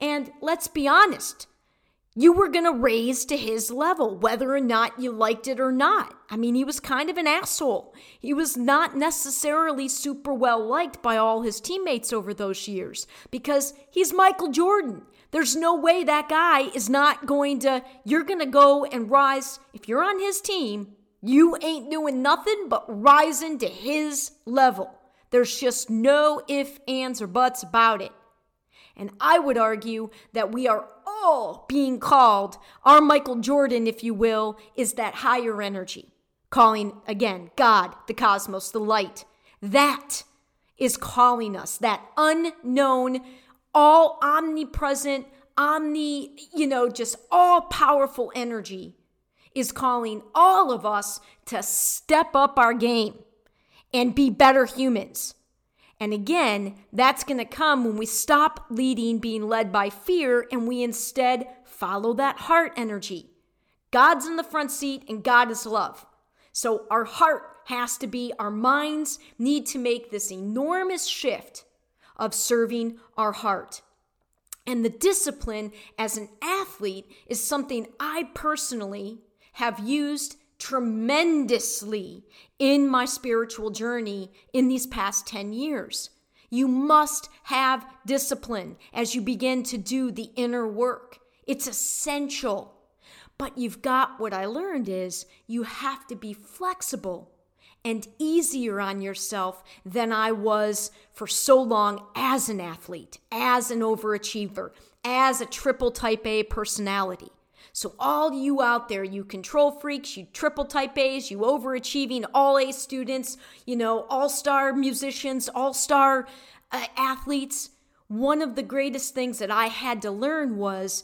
And let's be honest, you were going to raise to his level, whether or not you liked it or not. I mean, he was kind of an asshole. He was not necessarily super well liked by all his teammates over those years because he's Michael Jordan. There's no way that guy is not going to, you're going to go and rise. If you're on his team, you ain't doing nothing but rising to his level. There's just no ifs, ands, or buts about it. And I would argue that we are all being called, our Michael Jordan, if you will, is that higher energy. Calling, again, God, the cosmos, the light. That is calling us, that unknown, all omnipresent, omni, you know, just all powerful energy is calling all of us to step up our game and be better humans and again, that's going to come when we stop leading, being led by fear, and we instead follow that heart energy. God's in the front seat and God is love. So our heart has to be, our minds need to make this enormous shift of serving our heart. And the discipline as an athlete is something I personally have used tremendously in my spiritual journey in these past 10 years. You must have discipline as you begin to do the inner work. It's essential. But you've got what I learned is you have to be flexible and easier on yourself than I was for so long as an athlete, as an overachiever, as a triple type A personality. So, all you out there, you control freaks, you triple type A's, you overachieving all A students, you know, all star musicians, all star uh, athletes, one of the greatest things that I had to learn was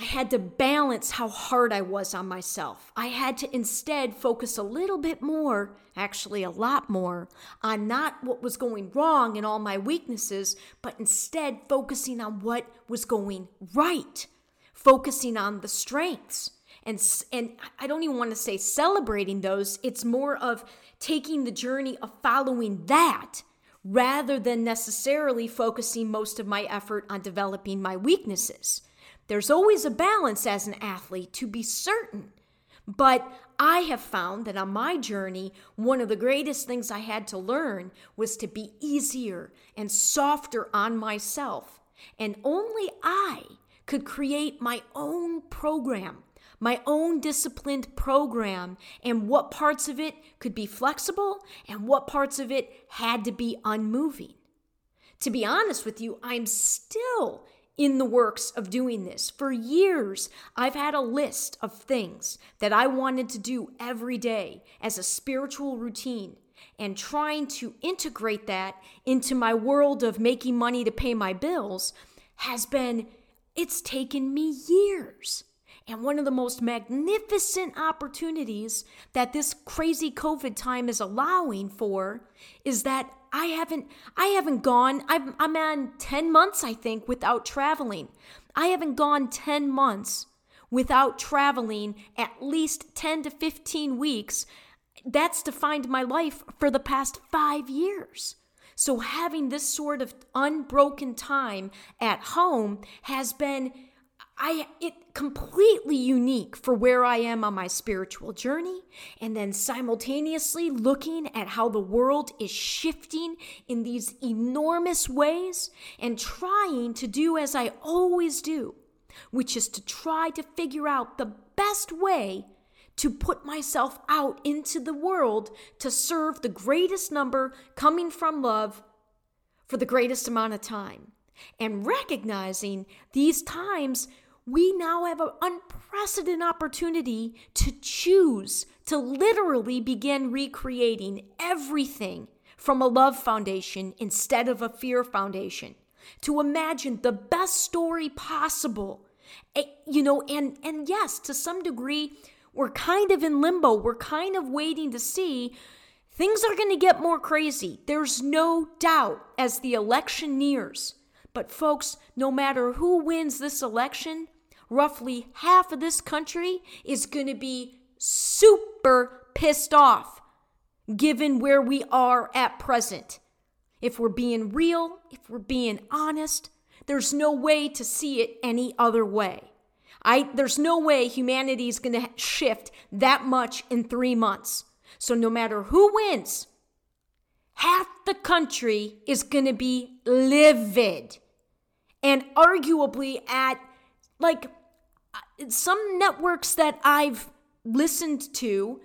I had to balance how hard I was on myself. I had to instead focus a little bit more, actually, a lot more, on not what was going wrong and all my weaknesses, but instead focusing on what was going right focusing on the strengths. And and I don't even want to say celebrating those it's more of taking the journey of following that rather than necessarily focusing most of my effort on developing my weaknesses. There's always a balance as an athlete to be certain. But I have found that on my journey, one of the greatest things I had to learn was to be easier and softer on myself. And only I could create my own program, my own disciplined program, and what parts of it could be flexible and what parts of it had to be unmoving. To be honest with you, I'm still in the works of doing this. For years, I've had a list of things that I wanted to do every day as a spiritual routine and trying to integrate that into my world of making money to pay my bills has been it's taken me years. And one of the most magnificent opportunities that this crazy COVID time is allowing for is that I haven't I haven't gone I'm I'm on 10 months I think without traveling. I haven't gone 10 months without traveling at least 10 to 15 weeks. That's defined my life for the past 5 years. So having this sort of unbroken time at home has been I it completely unique for where I am on my spiritual journey and then simultaneously looking at how the world is shifting in these enormous ways and trying to do as I always do, which is to try to figure out the best way to put myself out into the world to serve the greatest number coming from love for the greatest amount of time. And recognizing these times, we now have an unprecedented opportunity to choose to literally begin recreating everything from a love foundation instead of a fear foundation. To imagine the best story possible you know, and and yes, to some degree, we're kind of in limbo. We're kind of waiting to see. Things are going to get more crazy. There's no doubt as the election nears. But, folks, no matter who wins this election, roughly half of this country is going to be super pissed off given where we are at present. If we're being real, if we're being honest, there's no way to see it any other way. I there's no way humanity is going to shift that much in 3 months. So no matter who wins, half the country is going to be livid and arguably at like uh, some networks that I've listened to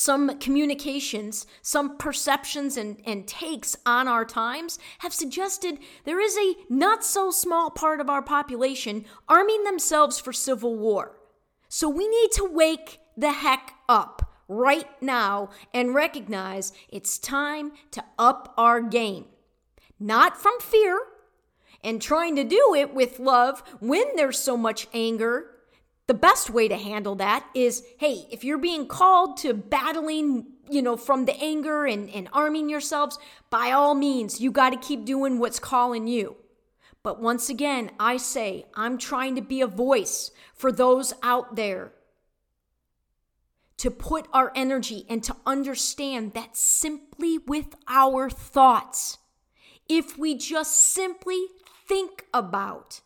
some communications, some perceptions and, and takes on our times have suggested there is a not so small part of our population arming themselves for civil war. So we need to wake the heck up right now and recognize it's time to up our game. Not from fear and trying to do it with love when there's so much anger the best way to handle that is hey, if you're being called to battling, you know, from the anger and, and arming yourselves, by all means, you got to keep doing what's calling you. But once again, I say, I'm trying to be a voice for those out there to put our energy and to understand that simply with our thoughts, if we just simply think about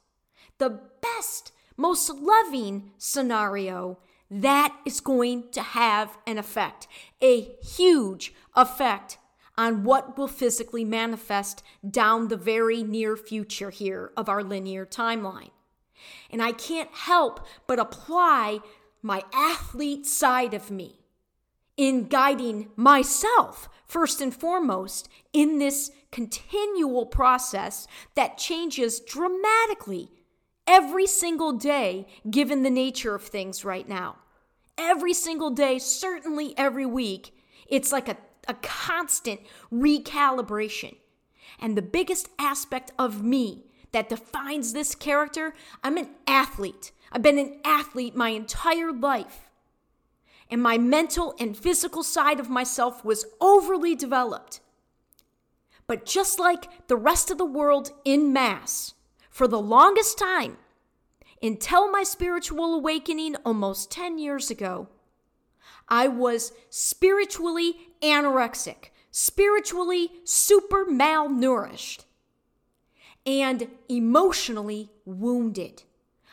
the best most loving scenario, that is going to have an effect, a huge effect on what will physically manifest down the very near future here of our linear timeline. And I can't help but apply my athlete side of me in guiding myself, first and foremost, in this continual process that changes dramatically every single day, given the nature of things right now. Every single day, certainly every week, it's like a, a constant recalibration. And the biggest aspect of me that defines this character, I'm an athlete. I've been an athlete my entire life. And my mental and physical side of myself was overly developed. But just like the rest of the world in mass, for the longest time, until my spiritual awakening almost 10 years ago, I was spiritually anorexic, spiritually super malnourished, and emotionally wounded.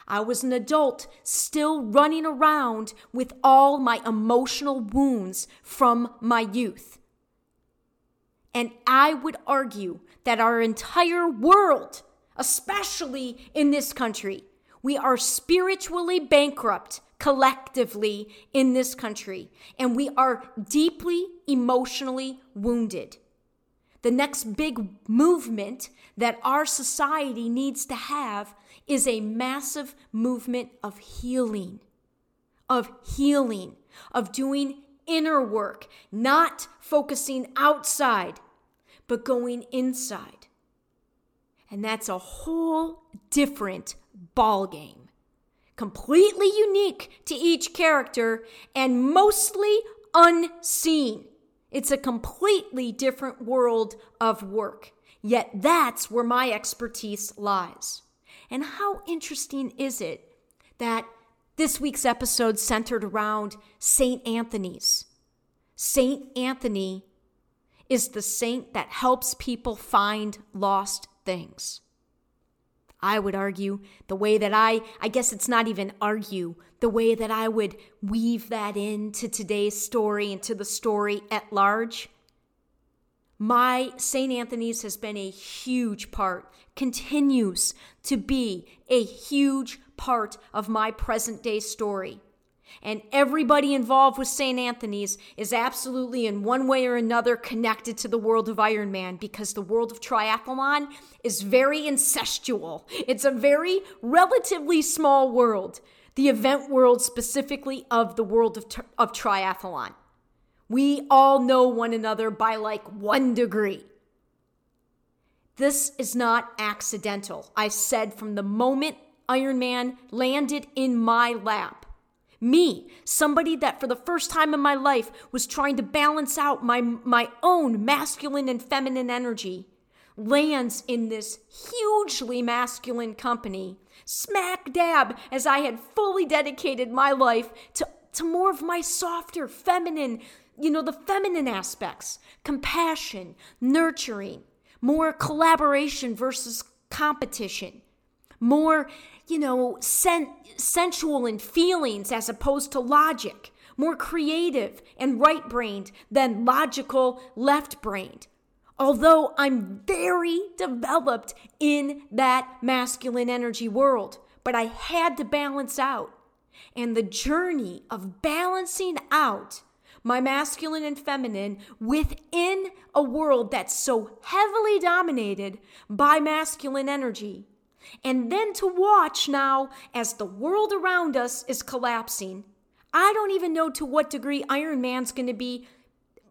I was an adult still running around with all my emotional wounds from my youth. And I would argue that our entire world especially in this country. We are spiritually bankrupt collectively in this country, and we are deeply emotionally wounded. The next big movement that our society needs to have is a massive movement of healing, of healing, of doing inner work, not focusing outside, but going inside. And that's a whole different ball game. Completely unique to each character and mostly unseen. It's a completely different world of work. Yet that's where my expertise lies. And how interesting is it that this week's episode centered around St. Anthony's? St. Anthony is the saint that helps people find lost things. I would argue the way that I, I guess it's not even argue, the way that I would weave that into today's story and to the story at large. My St. Anthony's has been a huge part, continues to be a huge part of my present day story. And everybody involved with St. Anthony's is absolutely, in one way or another, connected to the world of Ironman because the world of triathlon is very incestual. It's a very relatively small world, the event world specifically of the world of, of triathlon. We all know one another by like one degree. This is not accidental. I said from the moment Ironman landed in my lap. Me, somebody that for the first time in my life was trying to balance out my, my own masculine and feminine energy, lands in this hugely masculine company, smack dab as I had fully dedicated my life to, to more of my softer, feminine, you know, the feminine aspects compassion, nurturing, more collaboration versus competition, more you know, sen- sensual in feelings as opposed to logic, more creative and right brained than logical left brained. Although I'm very developed in that masculine energy world, but I had to balance out. And the journey of balancing out my masculine and feminine within a world that's so heavily dominated by masculine energy and then to watch now as the world around us is collapsing. I don't even know to what degree Ironman's going to be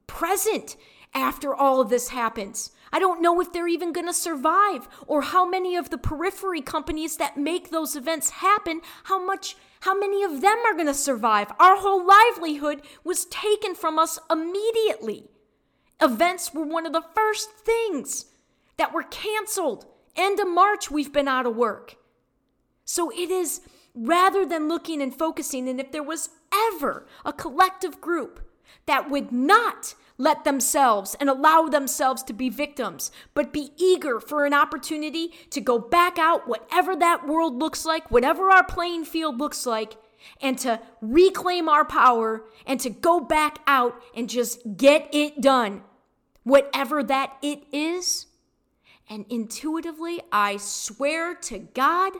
present after all of this happens. I don't know if they're even going to survive or how many of the periphery companies that make those events happen, how much how many of them are going to survive? Our whole livelihood was taken from us immediately. Events were one of the first things that were canceled End of March, we've been out of work. So it is rather than looking and focusing, and if there was ever a collective group that would not let themselves and allow themselves to be victims, but be eager for an opportunity to go back out, whatever that world looks like, whatever our playing field looks like, and to reclaim our power and to go back out and just get it done, whatever that it is. And intuitively, I swear to God,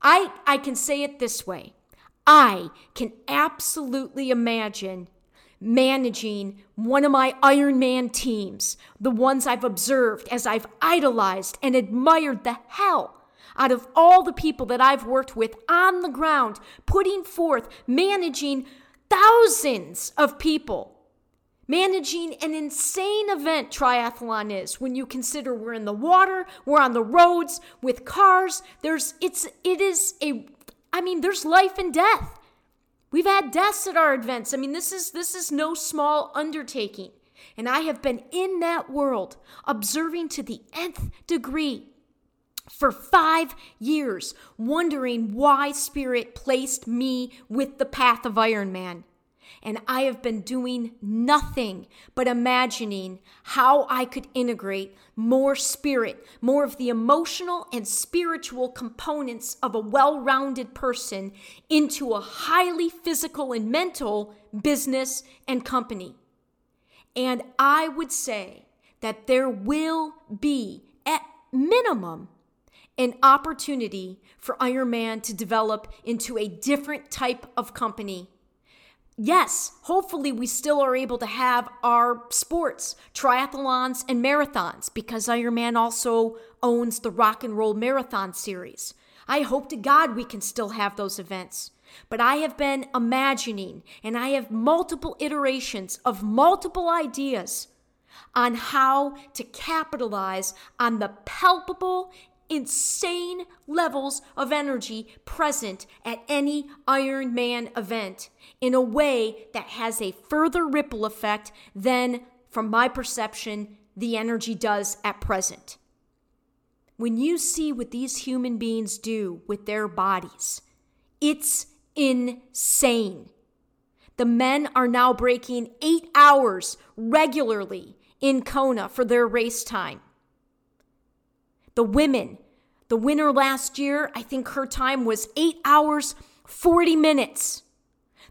I, I can say it this way. I can absolutely imagine managing one of my Ironman teams, the ones I've observed as I've idolized and admired the hell out of all the people that I've worked with on the ground, putting forth, managing thousands of people Managing an insane event triathlon is when you consider we're in the water, we're on the roads with cars. There's it's it is a I mean there's life and death. We've had deaths at our events. I mean this is this is no small undertaking. And I have been in that world observing to the nth degree for five years, wondering why Spirit placed me with the path of Ironman and I have been doing nothing but imagining how I could integrate more spirit, more of the emotional and spiritual components of a well rounded person into a highly physical and mental business and company. And I would say that there will be, at minimum, an opportunity for Ironman to develop into a different type of company yes, hopefully we still are able to have our sports, triathlons, and marathons because Ironman also owns the Rock and Roll Marathon Series. I hope to God we can still have those events. But I have been imagining and I have multiple iterations of multiple ideas on how to capitalize on the palpable insane levels of energy present at any Ironman event in a way that has a further ripple effect than, from my perception, the energy does at present. When you see what these human beings do with their bodies, it's insane. The men are now breaking eight hours regularly in Kona for their race time. The women, the winner last year, I think her time was eight hours, 40 minutes.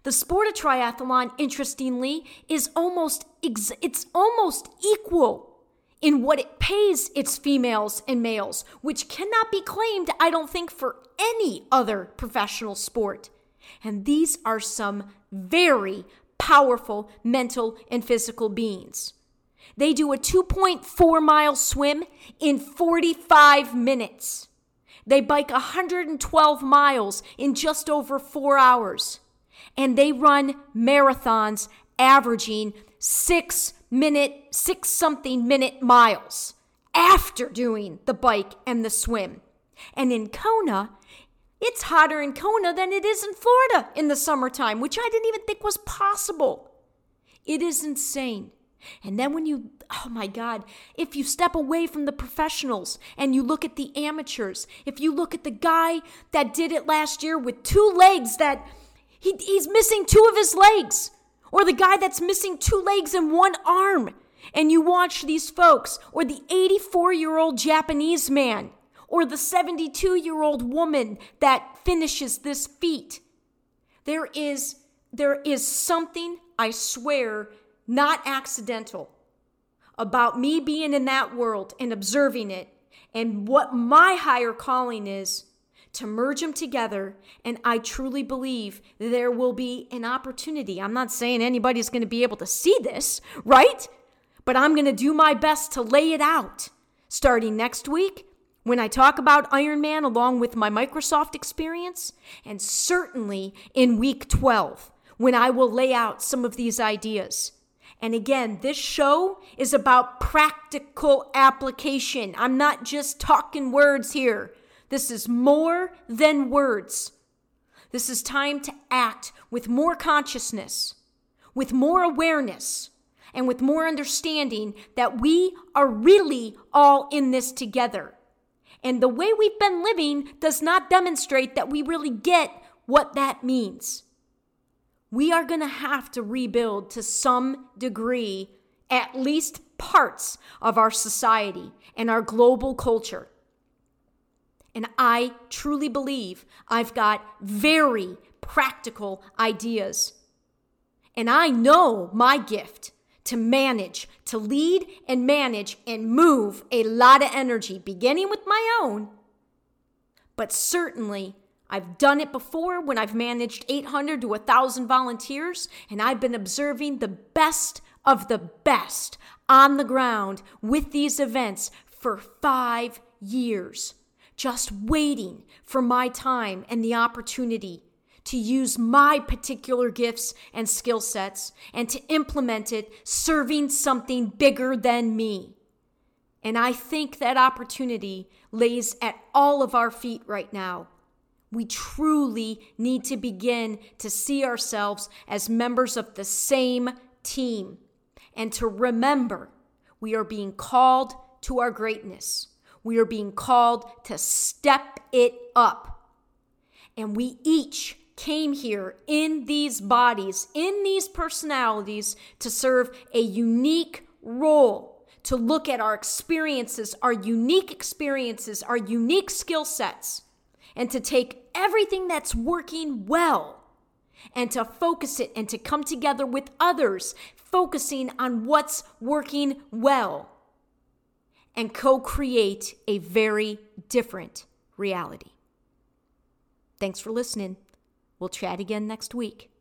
The sport of triathlon, interestingly, is almost ex- it's almost equal in what it pays its females and males, which cannot be claimed, I don't think, for any other professional sport. And these are some very powerful mental and physical beings. They do a 2.4 mile swim in 45 minutes. They bike 112 miles in just over four hours. And they run marathons averaging six minute, six something minute miles after doing the bike and the swim. And in Kona, it's hotter in Kona than it is in Florida in the summertime, which I didn't even think was possible. It is insane. And then when you, oh my God, if you step away from the professionals and you look at the amateurs, if you look at the guy that did it last year with two legs that he, he's missing two of his legs, or the guy that's missing two legs and one arm, and you watch these folks, or the 84 year old Japanese man, or the 72 year old woman that finishes this feat. There is, there is something, I swear, not accidental, about me being in that world and observing it, and what my higher calling is to merge them together. And I truly believe there will be an opportunity. I'm not saying anybody's going to be able to see this, right? But I'm going to do my best to lay it out starting next week when I talk about Ironman along with my Microsoft experience, and certainly in week 12 when I will lay out some of these ideas. And again, this show is about practical application. I'm not just talking words here. This is more than words. This is time to act with more consciousness, with more awareness, and with more understanding that we are really all in this together. And the way we've been living does not demonstrate that we really get what that means we are going to have to rebuild to some degree at least parts of our society and our global culture. And I truly believe I've got very practical ideas. And I know my gift to manage, to lead and manage and move a lot of energy, beginning with my own, but certainly I've done it before when I've managed 800 to 1,000 volunteers, and I've been observing the best of the best on the ground with these events for five years, just waiting for my time and the opportunity to use my particular gifts and skill sets and to implement it serving something bigger than me. And I think that opportunity lays at all of our feet right now. We truly need to begin to see ourselves as members of the same team and to remember we are being called to our greatness. We are being called to step it up. And we each came here in these bodies, in these personalities, to serve a unique role, to look at our experiences, our unique experiences, our unique skill sets and to take everything that's working well and to focus it and to come together with others, focusing on what's working well and co create a very different reality. Thanks for listening. We'll chat again next week.